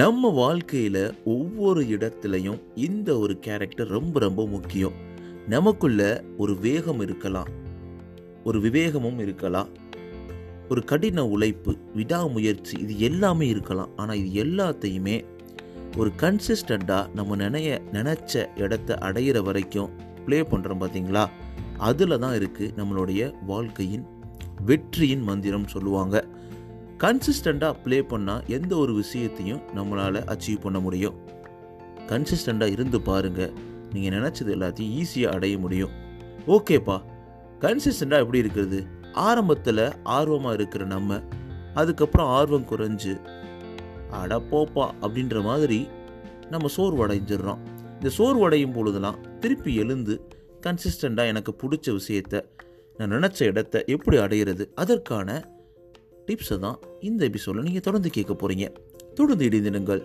நம்ம வாழ்க்கையில் ஒவ்வொரு இடத்துலையும் இந்த ஒரு கேரக்டர் ரொம்ப ரொம்ப முக்கியம். நமக்குள்ள ஒரு வேகம் இருக்கலாம். ஒரு விவேகமும் இருக்கலாம். ஒரு கடின உழைப்பு விடாமுயற்சி இது எல்லாமே இருக்கலாம். ஆனால் இது எல்லாத்தையுமே ஒரு கன்சிஸ்டண்ட்டாக நம்ம நினைய நினச்ச இடத்த அடையிற வரைக்கும் ப்ளே பண்ணுறோம் பார்த்தீங்களா அதில் தான் இருக்குது நம்மளுடைய வாழ்க்கையின் வெற்றியின் மந்திரம் சொல்லுவாங்க. கன்சிஸ்டண்ட்டாக ப்ளே பண்ணால் எந்த ஒரு விஷயத்தையும் நம்மளால் அச்சீவ் பண்ண முடியும். கன்சிஸ்டண்ட்டாக இருந்து பாருங்கள் நீங்கள் நினச்சது எல்லாத்தையும் ஈஸியாக அடைய முடியும். ஓகேப்பா கன்சிஸ்டண்ட்டாக எப்படி இருக்கிறது? ஆரம்பத்தில் ஆர்வமாக இருக்கிற நம்ம அதுக்கப்புறம் ஆர்வம் குறைஞ்சு அட போப்பா அப்படின்ற மாதிரி நம்ம சோர்வடைஞ்சிடுறோம். இந்த சோர்வடையும் பொழுதெல்லாம் திருப்பி எழுந்து கன்சிஸ்டண்ட்டாக எனக்கு பிடிச்ச விஷயத்த நான் நினச்ச இடத்த எப்படி அடையிறது? அதற்கான டிப்ஸை தான் இந்த எபிசோடில் நீங்கள் தொடர்ந்து கேட்க போகிறீங்க தொடர்ந்து இணைந்திடுங்கள்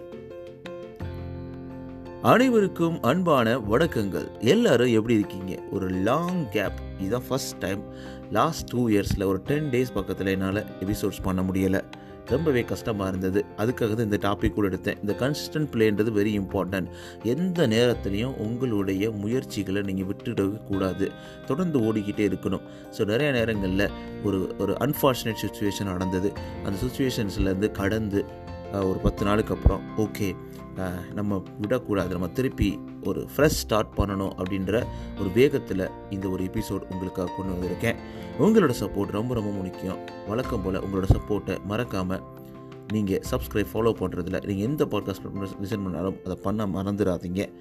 அனைவருக்கும் அன்பான வணக்கங்கள். எல்லாரும் எப்படி இருக்கீங்க? ஒரு லாங் கேப் இதுதான் ஃபஸ்ட் டைம் லாஸ்ட் டூ இயர்ஸில் ஒரு டென் டேஸ் பக்கத்தில் என்னால் எபிசோட்ஸ் பண்ண முடியலை. ரொம்பவே கஷ்டமாக இருந்தது. அதுக்காக தான் இந்த டாபிக் கூட எடுத்தேன். இந்த கன்சிஸ்டன்ட் பிளேன்றது வெரி இம்பார்ட்டன்ட் எந்த நேரத்துலையும் உங்களுடைய முயற்சிகளை நீங்கள் விட்டுடவே கூடாது. தொடர்ந்து ஓடிக்கிட்டே இருக்கணும். ஸோ நிறைய நேரங்களில் ஒரு ஒரு அன்ஃபார்ச்சுனேட் சுச்சுவேஷன் நடந்தது. அந்த சுச்சுவேஷன்ஸ்லேருந்து கடந்து ஒரு பத்து நாளுக்கு அப்புறம் ஓகே நம்ம விடக்கூடாது நம்ம திருப்பி ஒரு ஃப்ரெஷ் ஸ்டார்ட் பண்ணணும் அப்படின்ற ஒரு வேகத்தில் இந்த ஒரு எபிசோட் உங்களுக்காக கொண்டு வந்திருக்கேன். உங்களோட சப்போர்ட் ரொம்ப ரொம்ப முக்கியம். வழக்கம் போல் உங்களோட சப்போர்ட்டை மறக்காமல் நீங்கள் சப்ஸ்கிரைப் ஃபாலோ பண்ணுறதில்ல நீங்கள் எந்த பாட்காஸ்ட் லிசன் பண்ணாலும் அதை பண்ண மறந்துடாதீங்க.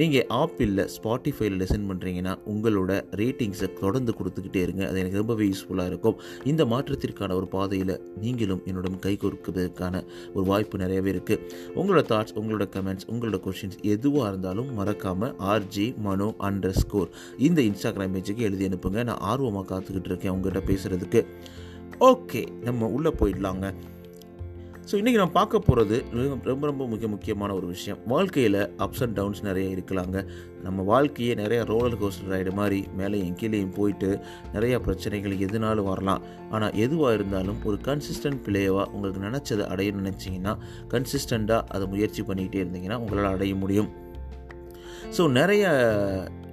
நீங்கள் ஆப்பிளில் ஸ்பாட்டிஃபைல லிசன் பண்ணுறீங்கன்னா உங்களோட ரேட்டிங்ஸை தொடர்ந்து கொடுத்துக்கிட்டே இருங்க. அது எனக்கு ரொம்பவே யூஸ்ஃபுல்லாக இருக்கும். இந்த மாற்றத்திற்கான ஒரு பாதையில் நீங்களும் என்னுடன் கை கொடுக்கிறதுக்கான ஒரு வாய்ப்பு நிறையவே இருக்குது உங்களோட தாட்ஸ் உங்களோட கமெண்ட்ஸ் உங்களோட கொஷின்ஸ் எதுவாக இருந்தாலும் மறக்காமல் ஆர்ஜி மனோ அண்டர் ஸ்கோர் இந்த இன்ஸ்டாகிராம் பேஜுக்கு எழுதி அனுப்புங்க. நான் ஆர்வமாக காத்துக்கிட்டு இருக்கேன் உங்கள்கிட்ட பேசுகிறதுக்கு ஓகே நம்ம உள்ளே போயிடலாங்க. ஸோ இன்றைக்கி நான் பார்க்க போகிறது ரொம்ப ரொம்ப மிக முக்கியமான ஒரு விஷயம். வாழ்க்கையில் அப்ஸ் அண்ட் டவுன்ஸ் நிறைய இருக்கலாங்க. நம்ம வாழ்க்கையே நிறைய ரோலர் கோஸ்டர் ரைடு மாதிரி மேலேயும் கீழேயும் போயிட்டு நிறையா பிரச்சனைகள் எதுனாலும் வரலாம். ஆனால் எதுவாக இருந்தாலும் ஒரு கன்சிஸ்டன்ட் பிளேவாக உங்களுக்கு நினச்சதை அடையணும்னு நினச்சிங்கன்னா கன்சிஸ்டண்ட்டாக அதை முயற்சி பண்ணிக்கிட்டே இருந்தீங்கன்னா உங்களால் அடைய முடியும். ஸோ நிறைய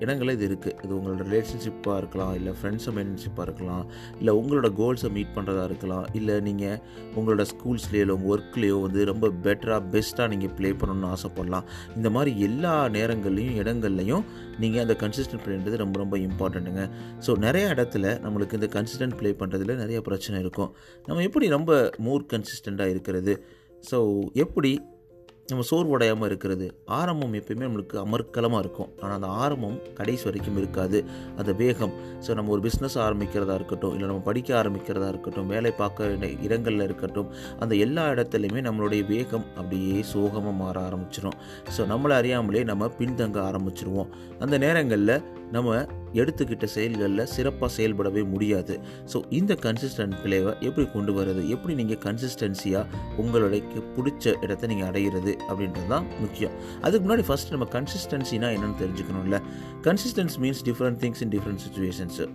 இடங்களில் இது இருக்குது இது உங்களோட ரிலேஷன்ஷிப்பாக இருக்கலாம் இல்லை ஃப்ரெண்ட்ஸ் ரிலேஷன்ஷிப்பாக இருக்கலாம் இல்லை உங்களோட கோல்ஸை மீட் பண்ணுறதா இருக்கலாம் இல்லை நீங்கள் உங்களோட ஸ்கூல்ஸ்லேயோ இல்லை உங்கள் ஒர்க்லேயோ வந்து ரொம்ப பெட்டராக பெஸ்ட்டாக நீங்கள் ப்ளே பண்ணணும்னு ஆசைப்படலாம். இந்த மாதிரி எல்லா நேரங்கள்லையும் இடங்கள்லையும் நீங்கள் அந்த கன்சிஸ்டன்ட் ப்ளேன்றது ரொம்ப ரொம்ப இம்பார்ட்டண்ட்டுங்க ஸோ நிறைய இடத்துல நம்மளுக்கு இந்த கன்சிஸ்டன்ட் ப்ளே பண்ணுறதுல நிறைய பிரச்சனை இருக்கும். நம்ம எப்படி ரொம்ப மோர் கன்சிஸ்டண்ட்டாக இருக்கிறது? ஸோ எப்படி நம்ம சோர்வடையாமல் இருக்கிறது. ஆரம்பம் எப்பயுமே நம்மளுக்கு அமர்க்கலமாக இருக்கும். ஆனால் அந்த ஆரம்பம் கடைசி வரைக்கும் இருக்காது. அந்த வேகம். ஸோ நம்ம ஒரு பிஸ்னஸ் ஆரம்பிக்கிறதா இருக்கட்டும் இல்லை நம்ம படிக்க ஆரம்பிக்கிறதா இருக்கட்டும் வேலை பார்க்க வேண்டிய இடங்களில் இருக்கட்டும் அந்த எல்லா இடத்துலையுமே நம்மளுடைய வேகம் அப்படியே சோகமாக மாற ஆரம்பிச்சிடும் ஸோ நம்மளை அறியாமலே நம்ம பின்தங்க ஆரம்பிச்சிருவோம். அந்த நேரங்களில் நம்ம எடுத்துக்கிட்ட செயல்களில் சிறப்பாக செயல்படவே முடியாது. ஸோ இந்த கன்சிஸ்டன்ட் பிளேவை எப்படி கொண்டு வர்றது? எப்படி நீங்கள் கன்சிஸ்டன்சியாக உங்களுடைய பிடிச்ச இடத்த நீங்கள் அடையிறது அப்படின்றது தான் முக்கியம். அதுக்கு முன்னாடி ஃபஸ்ட் நம்ம கன்சிஸ்டன்சினா என்னென்னு தெரிஞ்சுக்கணும்ல. Consistency means different things in different situations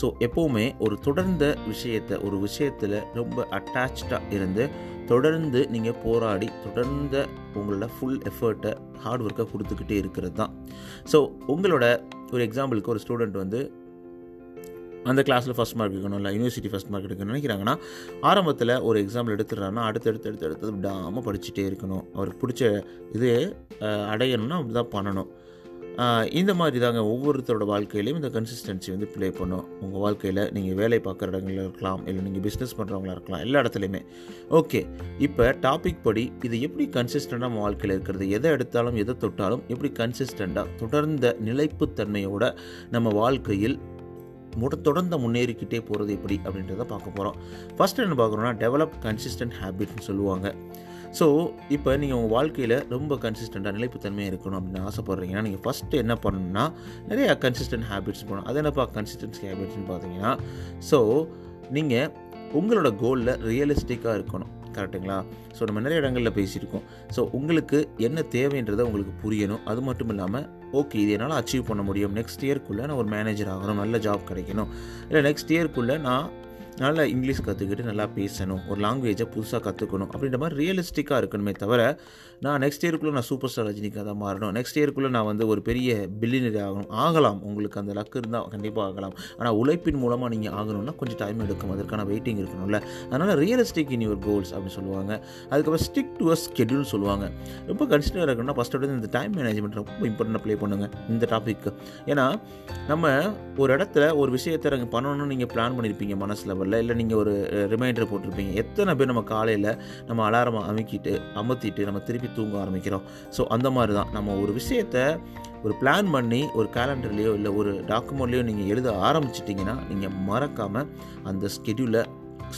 so எப்போவுமே ஒரு தொடர்ந்த விஷயத்தை ஒரு விஷயத்தில் ரொம்ப அட்டாச்சாக இருந்து தொடர்ந்து நீங்கள் போராடி தொடர்ந்த உங்களோட ஃபுல் எஃபர்ட்டை ஹார்ட் ஒர்க்கை கொடுத்துக்கிட்டே இருக்கிறது தான். ஸோ உங்களோட ஒரு எக்ஸாம்பிளுக்கு ஒரு ஸ்டூடெண்ட் வந்து அந்த கிளாஸில் ஃபஸ்ட் மார்க் எடுக்கணும் இல்லை யூனிவர்சிட்டி ஃபஸ்ட் மார்க் எடுக்கணும்னு நினைக்கிறாங்கன்னா ஆரம்பத்தில் ஒரு எக்ஸாம்பிள் எடுத்துடுறாங்கன்னா அடுத்து அடுத்து அடுத்தது அடுத்து விடாமல் படிச்சுட்டே இருக்கணும். அவருக்கு பிடிச்ச இது அடையணும்னா அப்படி தான் பண்ணணும். இந்த மாதிரி தாங்க ஒவ்வொருத்தரோட வாழ்க்கையிலையும் இந்த கன்சிஸ்டன்சி வந்து ப்ளே பண்ணும். உங்கள் வாழ்க்கையில் நீங்கள் வேலை பார்க்குற இடங்களில் இருக்கலாம் இல்லை நீங்கள் பிஸ்னஸ் பண்ணுறவங்களா இருக்கலாம் எல்லா இடத்துலையுமே. ஓகே இப்போ டாபிக் படி இது எப்படி கன்சிஸ்டண்ட்டாக நம்ம வாழ்க்கையில் இருக்கிறது? எதை எடுத்தாலும் எதை தொட்டாலும் எப்படி கன்சிஸ்டண்ட்டாக தொடர்ந்த நிலைப்புத்தன்மையோட நம்ம வாழ்க்கையில் முட தொடர்ந்து முன்னேறிக்கிட்டே போகிறது எப்படி அப்படின்றத பார்க்க போகிறோம் ஃபஸ்ட்டு என்ன பார்க்குறோன்னா டெவலப் கன்சிஸ்டன்ட் ஹேபிட்னு சொல்லுவாங்க. ஸோ இப்போ நீங்கள் உங்கள் வாழ்க்கையில் ரொம்ப கன்சிஸ்டண்ட்டாக நிலைப்புத்தன்மையாக இருக்கணும் அப்படின்னு ஆசைப்பட்றீங்கன்னா நீங்கள் ஃபஸ்ட்டு என்ன பண்ணணும்னா நிறையா கன்சிஸ்டன்ட் ஹேபிட்ஸ் போகணும் அது என்னப்பா கன்சிஸ்டன்சி ஹேபிட்ஸ்னு பார்த்தீங்கன்னா ஸோ நீங்கள் உங்களோட கோலில் ரியலிஸ்டிக்காக இருக்கணும். கரெக்டுங்களா ஸோ நம்ம நிறைய இடங்களில் பேசியிருக்கோம். ஸோ உங்களுக்கு என்ன தேவைன்றதை உங்களுக்கு புரியணும். அது மட்டும் இல்லாமல் ஓகே இது என்னால் அச்சீவ் பண்ண முடியும். நெக்ஸ்ட் இயர்க்குள்ளே நான் ஒரு மேனேஜர் ஆகணும். நல்ல ஜாப் கிடைக்கணும். இல்லை நெக்ஸ்ட் இயர்க்குள்ளே நான் நல்லா இங்கிலீஷ் கற்றுக்கிட்டு நல்லா பேசணும் ஒரு லாங்குவேஜை புதுசாக கற்றுக்கணும் அப்படின்ற மாதிரி ரியலிஸ்டிக்காக இருக்கணுமே தவிர நான் நெக்ஸ்ட் இயருக்குள்ளே நான் சூப்பர் ஸ்டார் ரஜினிகாந்தாக மாறணும். நெக்ஸ்ட் இயருக்குள்ளே நான் வந்து ஒரு பெரிய பில்லியனரி ஆகணும். ஆகலாம். உங்களுக்கு அந்த லக்கு இருந்தால் கண்டிப்பாக ஆகலாம். ஆனால் உழைப்பின் மூலமாக நீங்கள் ஆகணும்னா கொஞ்சம் டைம் எடுக்கும். அதற்கான வெயிட்டிங் இருக்கணும்ல. அதனால் ரியலிஸ்டிக் இன் யுவர் கோல்ஸ் அப்படின்னு சொல்லுவாங்க. அதுக்கப்புறம் ஸ்டிக் டு அ ஸ்கெடியூல் சொல்லுவாங்க. ரொம்ப கன்சிடர் இருக்கணும்னா ஃபஸ்ட் எடுத்து இந்த டைம் மேனேஜ்மெண்ட் ரொம்ப இம்பார்ட்டண்ட்டாக ப்ளே பண்ணுங்கள் இந்த டாப்பிக்கு ஏன்னா நம்ம ஒரு இடத்துல ஒரு விஷயத்தை நாங்கள் பண்ணணும்னு நீங்கள் பிளான் பண்ணியிருப்பீங்க மனசு லெவலில் இல்லை நீங்கள் ஒரு ரிமைண்டர் போட்டிருப்பீங்க. எத்தனை பேர் நம்ம காலையில் நம்ம அலாரம் அமைக்கிட்டு அமர்த்திட்டு நம்ம திருப்பி தூங்க ஆரம்பிக்கிறோம்? ஸோ அந்த மாதிரி தான் நம்ம ஒரு விஷயத்தை ஒரு பிளான் பண்ணி ஒரு கேலண்டர்லேயோ இல்லை ஒரு டாக்குமெண்ட்லேயோ நீங்கள் எழுத ஆரம்பிச்சிட்டிங்கன்னா நீங்கள் மறக்காமல் அந்த ஸ்கெடியூலை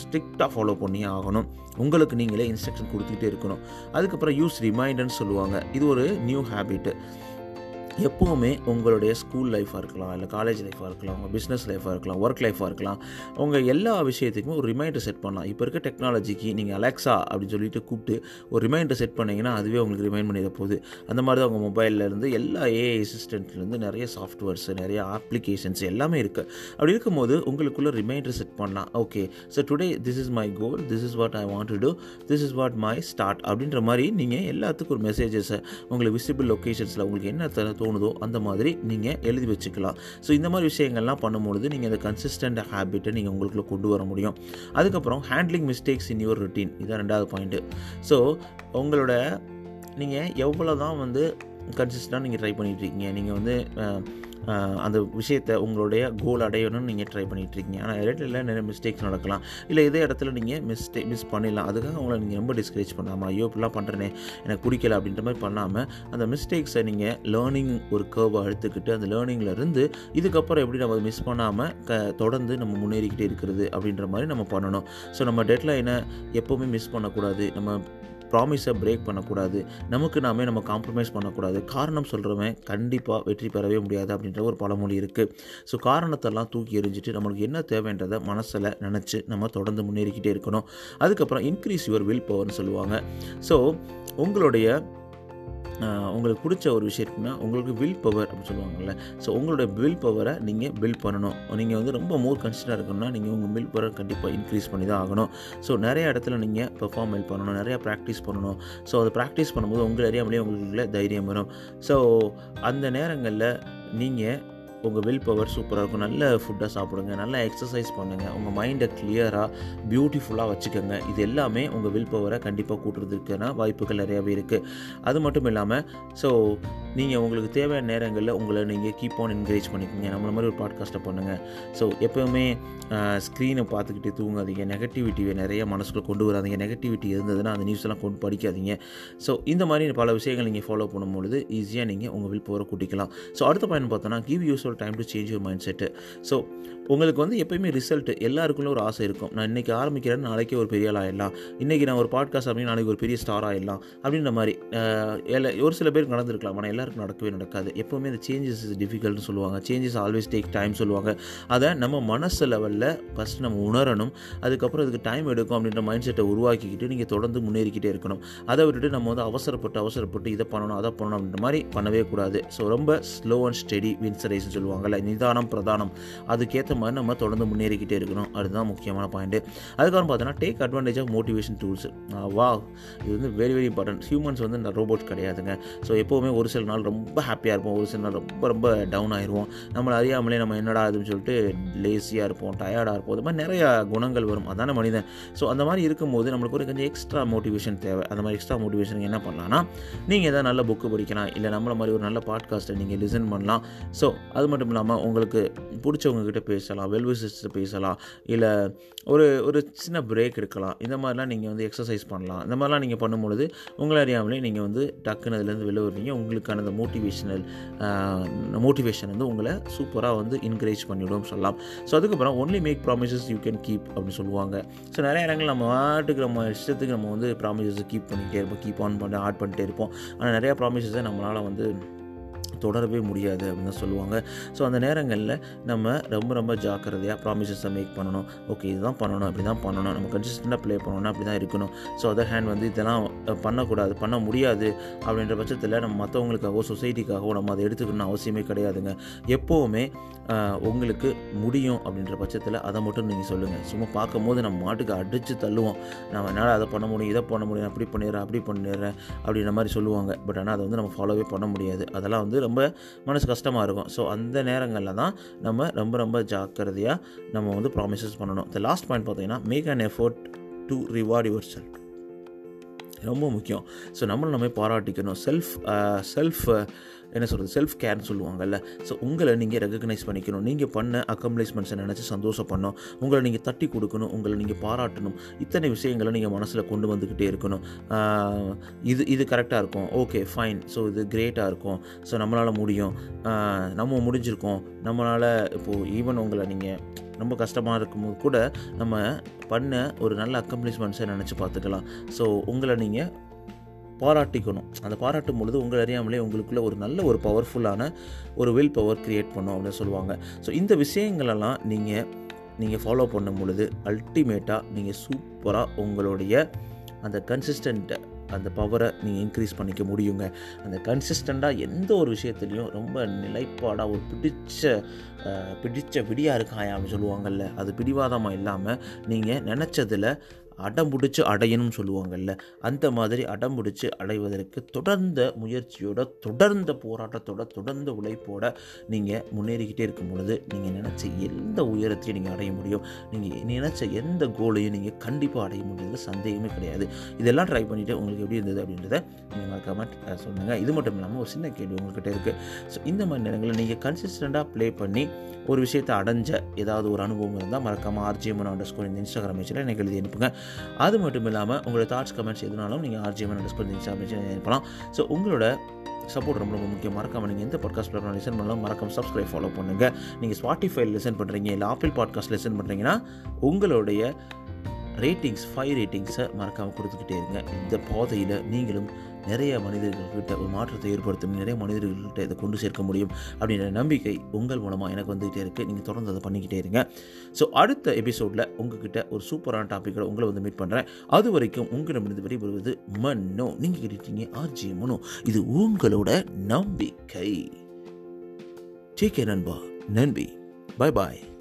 ஸ்ட்ரிக்டாக ஃபாலோ பண்ணி ஆகணும். உங்களுக்கு நீங்களே இன்ஸ்ட்ரக்ஷன் கொடுத்துக்கிட்டே இருக்கணும். அதுக்கப்புறம் யூஸ் ரிமைண்டர்னு சொல்லுவாங்க. இது ஒரு நியூ ஹேபிட்டு எப்போவுமே உங்களுடைய ஸ்கூல் லைஃபாக இருக்கலாம் இல்லை காலேஜ் லைஃபாக இருக்கலாம் உங்கள் பிஸ்னஸ் லைஃபாக இருக்கலாம் ஒர்க் லைஃபாக இருக்கலாம் உங்கள் எல்லா விஷயத்துக்குமே ஒரு ரிமைண்டர் செட் பண்ணலாம். இப்போ இருக்க டெக்னாலஜிக்கு நீங்கள் அலெக்ஸா அப்படின்னு சொல்லிட்டு கூப்பிட்டு ஒரு ரிமைண்டர் செட் பண்ணிங்கன்னா அதுவே உங்களுக்கு ரிமைண்ட் பண்ணிட போகுது. அந்த மாதிரி தான் உங்கள் மொபைல்லேருந்து எல்லா ஏஐ அசிஸ்டன்ட்லேருந்து நிறைய சாஃப்ட்வேர்ஸ் நிறைய அப்ளிகேஷன்ஸ் எல்லாமே இருக்குது அப்படி இருக்கும்போது உங்களுக்குள்ளே ரிமைண்டர் செட் பண்ணலாம். Okay so today this is my goal this is what I want to do this is what my start அப்படின்ற மாதிரி நீங்கள் எல்லாத்துக்கும் ஒரு மெசேஜஸை உங்களுக்கு விசிபிள் லொக்கேஷன்ஸில் உங்களுக்கு என்ன த- தோணுதோ அந்த மாதிரி நீங்கள் எழுதி வச்சுக்கலாம். ஸோ இந்த மாதிரி விஷயங்கள்லாம் பண்ணும்பொழுது நீங்கள் அந்த கன்சிஸ்டன்ட் ஹேபிட்டை நீங்கள் உங்களுக்குள்ள கொண்டு வர முடியும். அதுக்கப்புறம் handling mistakes in your routine இதான் ரெண்டாவது பாயிண்ட்டு ஸோ உங்களோட நீங்கள் எவ்வளோ தான் வந்து கன்சிஸ்டண்டாக நீங்கள் ட்ரை பண்ணிகிட்ருக்கீங்க இருக்கீங்க. நீங்கள் வந்து அந்த விஷயத்தை உங்களுடைய கோல் அடையணும்னு நீங்கள் ட்ரை பண்ணிட்டு இருக்கீங்க ஆனால் இடத்துல நிறைய மிஸ்டேக்ஸ் நடக்கலாம். இல்லை இதே இடத்துல நீங்கள் மிஸ்டேக் மிஸ் பண்ணிடலாம். அதுக்காக உங்களை நீங்கள் ரொம்ப டிஸ்கரேஜ் பண்ணாமல் ஐயோ இப்படிலாம் பண்ணுறேனே எனக்கு பிடிக்கல அப்படின்ற மாதிரி பண்ணாமல் அந்த மிஸ்டேக்ஸை நீங்கள் லேர்னிங் ஒரு கேர்வை எடுத்துக்கிட்டு அந்த லேர்னிங்கில் இருந்து இதுக்கப்புறம் எப்படி நம்ம மிஸ் பண்ணாமல் க தொடர்ந்து நம்ம முன்னேறிக்கிட்டே இருக்கிறது அப்படின்ற மாதிரி நம்ம பண்ணணும். ஸோ நம்ம டெட்லைனை எப்போவுமே மிஸ் பண்ணக்கூடாது. நம்ம ப்ராமிஸை பிரேக் பண்ணக்கூடாது. நமக்கு நாமே நம்ம காம்ப்ரமைஸ் பண்ணக்கூடாது. காரணம் சொல்கிறவன் கண்டிப்பாக வெற்றி பெறவே முடியாது அப்படின்ற ஒரு பழமொழி இருக்குது ஸோ காரணத்தெல்லாம் தூக்கி எறிஞ்சிட்டு நம்மளுக்கு என்ன தேவைன்றதை மனசில் நினச்சி நம்ம தொடர்ந்து முன்னேறிக்கிட்டே இருக்கணும். அதுக்கப்புறம் இன்க்ரீஸ் யுவர் வில் பவர்னு சொல்லுவாங்க. ஸோ உங்களுடைய உங்களுக்கு பிடிச்ச ஒரு விஷயம் இருக்குன்னா உங்களுக்கு வில் பவர் அப்படின்னு சொல்லுவாங்கல்ல. ஸோ உங்களோட வில் பவரை நீங்கள் பில்ட் பண்ணணும். நீங்கள் வந்து ரொம்ப மோர் கன்சிடராக இருக்கணும்னா நீங்கள் உங்கள் வில் பவரை கண்டிப்பாக இன்க்ரீஸ் பண்ணி தான் ஆகணும். ஸோ நிறைய இடத்துல நீங்கள் பெர்ஃபார்ம் பண்ணணும் நிறையா ப்ராக்டிஸ் பண்ணணும். ஸோ அதை ப்ராக்டிஸ் பண்ணும்போது உங்கள் அறியாமலே உங்களுக்குள்ள தைரியம் வரும். ஸோ அந்த நேரங்களில் நீங்கள் உங்கள் வில் பவர் சூப்பராக இருக்கும். நல்ல ஃபுட்டாக சாப்பிடுங்க. நல்லா எக்ஸசைஸ் பண்ணுங்கள் உங்கள் மைண்டை கிளியராக பியூட்டிஃபுல்லாக வச்சுக்கோங்க. இது எல்லாமே உங்கள் வில் பவரை கண்டிப்பாக கூட்டுறதுக்கான வாய்ப்புகள் நிறையாவே இருக்குது அது மட்டும் இல்லாமல் ஸோ நீங்கள் உங்களுக்கு தேவையான நேரங்களில் உங்களை நீங்கள் கீப் ஆன் என்கரேஜ் பண்ணிக்கோங்க. நம்மள மாதிரி ஒரு பாட்காஸ்ட்டை பண்ணுங்கள் ஸோ எப்போவுமே ஸ்க்ரீனை பார்த்துக்கிட்டு தூங்காதீங்க. நெகட்டிவிட்டியை நிறைய மனசுக்குள்ள கொண்டு வராதீங்க. நெகட்டிவிட்டி இருந்ததுன்னா அந்த நியூஸ் எல்லாம் கொண்டு படிக்காதீங்க. ஸோ இந்த மாதிரி பல விஷயங்கள் நீங்கள் ஃபாலோ பண்ணும்பொழுது ஈஸியாக நீங்கள் உங்கள் வில் பவரை கூட்டிக்கலாம். ஸோ அடுத்த பாயிண்ட் பார்த்தோன்னா give yourself time to change your mindset so உங்களுக்கு வந்து எப்பயுமே ரிசல்ட் எல்லாருக்குள்ள ஒரு ஆசை இருக்கும். நான் இன்றைக்கி ஆரம்பிக்கிறேன் நாளைக்கே ஒரு பெரிய ஆள் ஆயிடலாம். இன்றைக்கி நான் ஒரு பாட்காஸ்ட் அப்படின்னு நாளைக்கு ஒரு பெரிய ஸ்டார் ஆயிடலாம். அப்படின்ற மாதிரி ஒரு சில பேருக்கு நடந்திருக்கலாம். ஆனால் எல்லாருக்கும் நடக்கவே நடக்காது. எப்போவுமே அந்த சேஞ்சஸ் இஸ் டிஃபிகல்ட்னு சொல்லுவாங்க. சேஞ்சஸ் ஆல்வேஸ் டேக் டைம் சொல்லுவாங்க. அதை நம்ம மனசு லெவலில் ஃபஸ்ட் நம்ம உணரணும். அதுக்கப்புறம் அதுக்கு டைம் எடுக்கும் அப்படின்ற மைண்ட் செட்டை உருவாக்கிக்கிட்டு நீங்கள் தொடர்ந்து முன்னேறிக்கிட்டே இருக்கணும். அதை விட்டுட்டு நம்ம வந்து அவசரப்பட்டு அவசரப்பட்டு இதை பண்ணணும் அதை பண்ணணும் அப்படின்ற மாதிரி பண்ணவே கூடாது. ஸோ ரொம்ப ஸ்லோ அண்ட் ஸ்டெடி வின்ஸ் ரேஸ்னு சொல்லுவாங்கல்ல. நிதானம் பிரதானம். அதுக்கேற்ற மாதிரி நம்ம தொடர்ந்து முன்னேறிக்கிட்டே இருக்கணும். அதுதான் முக்கியமான பாயிண்ட்டு அதுக்கப்புறம் பார்த்தோன்னா take advantage of motivation tools வா இது வந்து வெரி வெரி இம்பார்ட்டன்ட் ஹியூமன்ஸ் வந்து இந்த ரோபோட் கிடையாதுங்க. ஸோ எப்போவுமே ஒரு சில நாள் ரொம்ப ஹாப்பியாக இருப்போம். ஒரு சில நாள் ரொம்ப ரொம்ப டவுன் ஆயிடுவோம் நம்மளை அறியாமலே நம்ம என்னடா அதுன்னு சொல்லிட்டு லேசியாக இருப்போம் டயர்டாக இருப்போம். இது மாதிரி நிறையா குணங்கள் வரும். அதான மனிதன். ஸோ அந்த மாதிரி இருக்கும்போது நம்மளுக்கு ஒரு கொஞ்சம் எக்ஸ்ட்ரா மோட்டிவேஷன் தேவை. அந்த மாதிரி எக்ஸ்ட்ரா மோட்டிவேஷன் என்ன பண்ணலாம்னா நீங்கள் எதாவது நல்ல புக்கு படிக்கலாம். இல்லை நம்மள மாதிரி ஒரு நல்ல பாட்காஸ்ட்டை நீங்கள் லிசன் பண்ணலாம். ஸோ அது மட்டும் இல்லாமல் உங்களுக்கு பிடிச்சவங்க கிட்ட பேசலாம் வெல் வெல்விசிஸ்ட்டு பேசலாம் இல்லை ஒரு ஒரு சின்ன பிரேக் எடுக்கலாம். இந்த மாதிரிலாம் நீங்கள் வந்து எக்ஸசைஸ் பண்ணலாம். இந்த மாதிரிலாம் நீங்கள் பண்ணும்பொழுது உங்களை அறியாமலே நீங்கள் வந்து டக்குன்னு அதுலேருந்து வெளில வருவீங்க. உங்களுக்கான அந்த மோட்டிவேஷனல் மோட்டிவேஷன் வந்து உங்களை சூப்பராக வந்து என்கரேஜ் பண்ணிவிடும் சொல்லலாம். ஸோ அதுக்கப்புறம் only make promises you can keep அப்படின்னு சொல்லுவாங்க. ஸோ நிறைய இடங்கள் நம்ம ஆட்டுக்கு நம்ம இஷ்டத்துக்கு நம்ம வந்து ப்ராமிசஸ் கீப் பண்ணிகிட்டே இருப்போம். கீப் ஆன் பண்ணி ஆட் பண்ணிட்டே இருப்போம். ஆனால் நிறையா ப்ராமிசஸை நம்மளால் வந்து தொடரவே முடியாது அப்படின்னு தான் சொல்லுவாங்க. ஸோ அந்த நேரங்களில் நம்ம ரொம்ப ரொம்ப ஜாக்கிரதையாக ப்ராமிசஸை மேக் பண்ணணும். ஓகே இதுதான் பண்ணணும் அப்படி தான் பண்ணணும். நம்ம கன்சிஸ்டண்ட்டாக ப்ளே பண்ணணும் அப்படி தான் இருக்கணும். ஸோ அதர் ஹேண்ட் வந்து இதெல்லாம் பண்ணக்கூடாது பண்ண முடியாது அப்படின்ற பட்சத்தில் நம்ம மற்றவங்களுக்காகவோ சொசைட்டிக்காகவோ நம்ம அதை எடுத்துக்கணும்னு அவசியமே கிடையாதுங்க. எப்போவுமே உங்களுக்கு முடியும் அப்படின்ற பட்சத்தில் அதை மட்டும் நீங்கள் சொல்லுங்கள் சும்மா பார்க்கும்போது நம்ம மாட்டுக்கு அடித்து தள்ளுவோம். நம்ம என்னால் அதை பண்ண முடியும் இதை பண்ண முடியும் அப்படி பண்ணிடுறேன் அப்படி பண்ணிடுறேன் அப்படின்ற மாதிரி சொல்லுவாங்க. பட் ஆனால் அதை வந்து நம்ம ஃபாலோவே பண்ண முடியாது. அதெல்லாம் வந்து ரொம்ப ரொம்ப மனசு கஷ்டமாக இருக்கும். ஸோ அந்த நேரங்களில் தான் நம்ம ரொம்ப ரொம்ப ஜாக்கிரதையாக நம்ம வந்து ப்ராமிசஸ் பண்ணணும். த லாஸ்ட் பாயிண்ட் பார்த்தீங்கன்னா make an effort to reward yourself ரொம்ப முக்கியம். ஸோ நம்மளை நம்ம பாராட்டிக்கணும். செல்ஃப் செல்ஃப் uh, uh, என்ன சொல்கிறது செல்ஃப் கேர்னு சொல்லுவாங்கல்ல. ஸோ உங்களை நீங்கள் ரெகக்னைஸ் பண்ணிக்கணும். நீங்கள் பண்ண அக்கம்ப்ளிஷ்மெண்ட்ஸை நினச்சி சந்தோஷப்படணும். உங்களை நீங்கள் தட்டி கொடுக்கணும். உங்களை நீங்கள் பாராட்டணும். இத்தனை விஷயங்களை நீங்கள் மனசில் கொண்டு வந்துக்கிட்டே இருக்கணும். இது இது கரெக்டாக இருக்கும். ஓகே ஃபைன் ஸோ இது கிரேட்டாக இருக்கும். ஸோ நம்மளால் முடியும். நம்ம முடிஞ்சிருக்கோம். நம்மளால் இப்போது ஈவன் உங்களை நீங்கள் ரொம்ப கஷ்டமாக இருக்கும்போது கூட நம்ம பண்ண ஒரு நல்ல அக்கம்ப்ளிஷ்மெண்ட்ஸை நினச்சி பார்த்துக்கலாம். ஸோ உங்களை நீங்கள் பாராட்டிக்கணும். அந்த பாராட்டும் பொழுது உங்களை அறியாமலே உங்களுக்குள்ளே ஒரு நல்ல ஒரு பவர்ஃபுல்லான ஒரு வில் பவர் க்ரியேட் பண்ணும் அப்படின்னு சொல்லுவாங்க. ஸோ இந்த விஷயங்களெல்லாம் நீங்கள் நீங்கள் ஃபாலோ பண்ணும் பொழுது அல்டிமேட்டாக நீங்கள் சூப்பராக உங்களுடைய அந்த கன்சிஸ்டண்ட்டை அந்த பவரை நீங்கள் இன்க்ரீஸ் பண்ணிக்க முடியுங்க. அந்த கன்சிஸ்டண்ட்டாக எந்த ஒரு விஷயத்துலையும் ரொம்ப நிலைப்பாடாக ஒரு பிடிச்ச பிடித்த பிடிச்ச விடியா இருக்காயா அப்படின்னு சொல்லுவாங்கல்ல. அது பிடிவாதமாக இல்லாமல் நீங்கள் நினச்சதில் அடம் பிடிச்சி அடையணும்னு சொல்லுவாங்கல்ல அந்த மாதிரி அடம் பிடிச்சி அடைவதற்கு தொடர்ந்த முயற்சியோட தொடர்ந்த போராட்டத்தோட தொடர்ந்த உழைப்போட நீங்கள் முன்னேறிக்கிட்டே இருக்கும் பொழுது நீங்கள் நினச்ச எந்த உயரத்தையும் நீங்கள் அடைய முடியும். நீங்கள் நினச்ச எந்த கோலையும் நீங்கள் கண்டிப்பாக அடைய முடியாது சந்தேகமே கிடையாது. இதெல்லாம் ட்ரை பண்ணிவிட்டு உங்களுக்கு எப்படி இருந்தது அப்படின்றத நீங்கள் மறக்காம சொல்லுங்கள் இது மட்டும் இல்லாமல் ஒரு சின்ன கேள்வி உங்கள்கிட்ட இருக்குது ஸோ இந்த மாதிரி நேரங்களில் நீங்கள் கன்சிஸ்டண்ட்டாக ப்ளே பண்ணி ஒரு விஷயத்தை அடைஞ்ச ஏதாவது ஒரு அனுபவம் இருந்தால் மறக்காமல் ஆர்ஜிஎம் அண்டர் ஸ்கோர் இந்த இன்ஸ்டாகிராம் பேஜில் எனக்கு எழுதி அனுப்புங்க. அது மட்டும் இல்லாமல் உங்களோட தாட்ஸ் கமெண்ட்ஸ் எதுனாலும் நீங்கள் ஆர்ஜிஎம் அண்டர் ஸ்கோர் இந்த இன்ஸ்டாகிராம் பேஜில் ஸோ உங்களோட சப்போர்ட் ரொம்ப ரொம்ப முக்கியம். மறக்காமல் நீங்கள் எந்த பாட்காஸ்ட் பிளாட்ஃபார்ம் லிசன் பண்ணலாம் மறக்காம சப்ஸ்கிரைப் ஃபாலோ பண்ணுங்கள் நீங்கள் ஸ்பாட்டிஃபைல லிசன் பண்ணுறீங்க இல்லை ஆப்பிள் பாட்காஸ்ட் லிசன் பண்ணுறீங்கன்னா உங்களுடைய ரேட்டிங்ஸ் ஃபைவ் ரேட்டிங்ஸை மறக்காமல் கொடுத்துக்கிட்டே இருங்க. இந்த பாதையில் நீங்களும் நிறைய மனிதர்கள்கிட்ட ஒரு மாற்றத்தை ஏற்படுத்தும் நிறைய மனிதர்கள்கிட்ட இதை கொண்டு சேர்க்க முடியும் அப்படின்ற நம்பிக்கை உங்கள் மூலமாக எனக்கு வந்துகிட்டே இருக்குது நீங்கள் தொடர்ந்து அதை பண்ணிக்கிட்டே இருங்க. ஸோ அடுத்த எபிசோடில் உங்ககிட்ட ஒரு சூப்பரான டாப்பிக்கில் உங்களை வந்து மீட் பண்ணுறேன் அது வரைக்கும் உங்களிடமிருந்து வெளிப்படுவது மன்னோ. நீங்கள் கேட்டுட்டீங்க ஆர்ஜி மனோ. இது உங்களோட நம்பிக்கை. டேக் நண்பா. நன்றி. பாய் பாய்